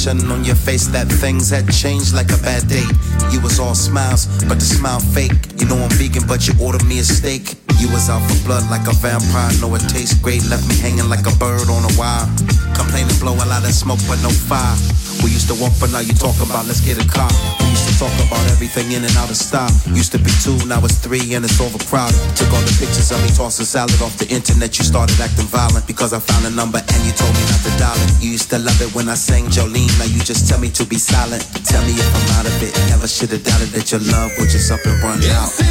Expression on your face that things had changed like a bad date. You was all smiles, but the smile fake. You know I'm vegan, but you ordered me a steak. You was out for blood like a vampire. Know it tastes great, left me hanging like a bird on a wire. Complaining, blow a lot of smoke, but no fire. We used to walk, but now you talk about let's get a car. Talk about everything in and out of style. Used to be two, now it's three, and it's overcrowded. Took all the pictures of me tossing salad off the internet. You started acting violent because I found a number and you told me not to dial it. You used to love it when I sang Jolene. Now you just tell me to be silent. Tell me if I'm out of it. Never should have doubted that your love would just up and run out.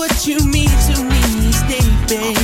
What you mean to me baby.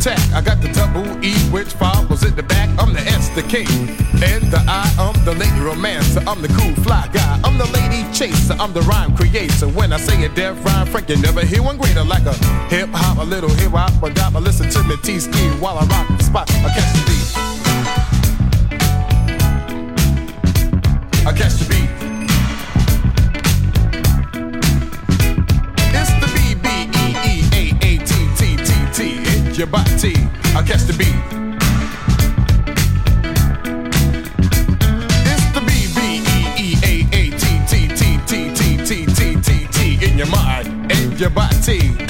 Tech. I got the double E, which follows at the back. I'm the S, the K, and the I. I'm the lady romancer. I'm the cool fly guy. I'm the lady chaser. I'm the rhyme creator. When I say a def rhyme, Frank, you never hear one greater. Like a hip hop, a little hip hop, but got listen to me T-ski while I rock the spot. I catch the beat. I catch the beat. Your body. I catch the beat. It's the B B E E A A T T T T T T T T T in your mind and your body.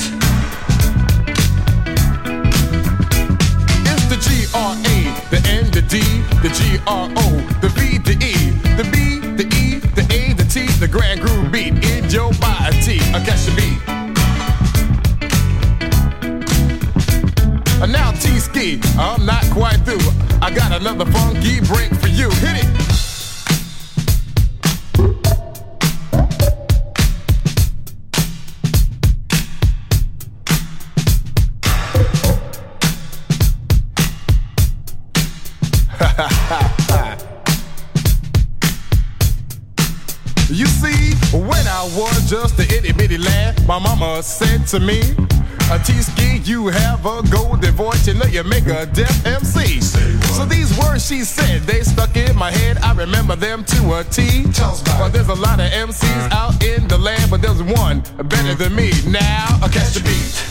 The G R O, the V, the E, the B, the E, the A, the T, the grand groove beat in your body. I catch the beat. And now T ski, I'm not quite through. I got another funky break for you. Hit it. Mama said to me, a T-ski, you have a golden voice, you know you make a def MC. So these words she said, they stuck in my head, I remember them to a T. Well, there's a lot of MCs out in the land, but there's one better than me. Now, catch the beat.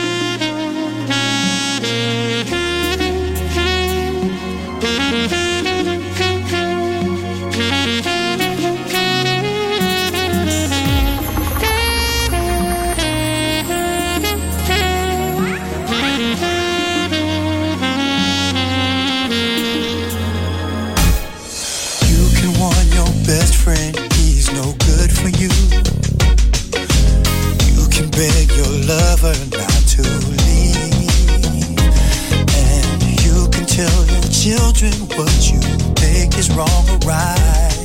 Children what you think is wrong or right.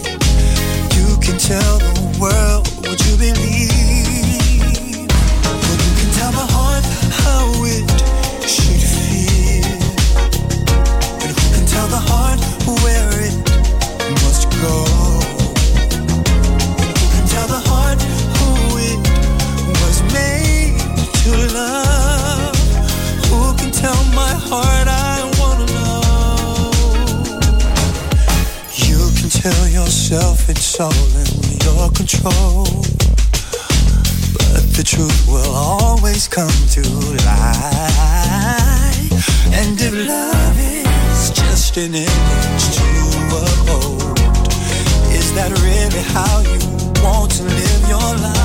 You can tell the world what you believe. All in your control. But the truth will always come to light. And if love is just an image to uphold, is that really how you want to live your life?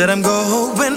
Said I'm going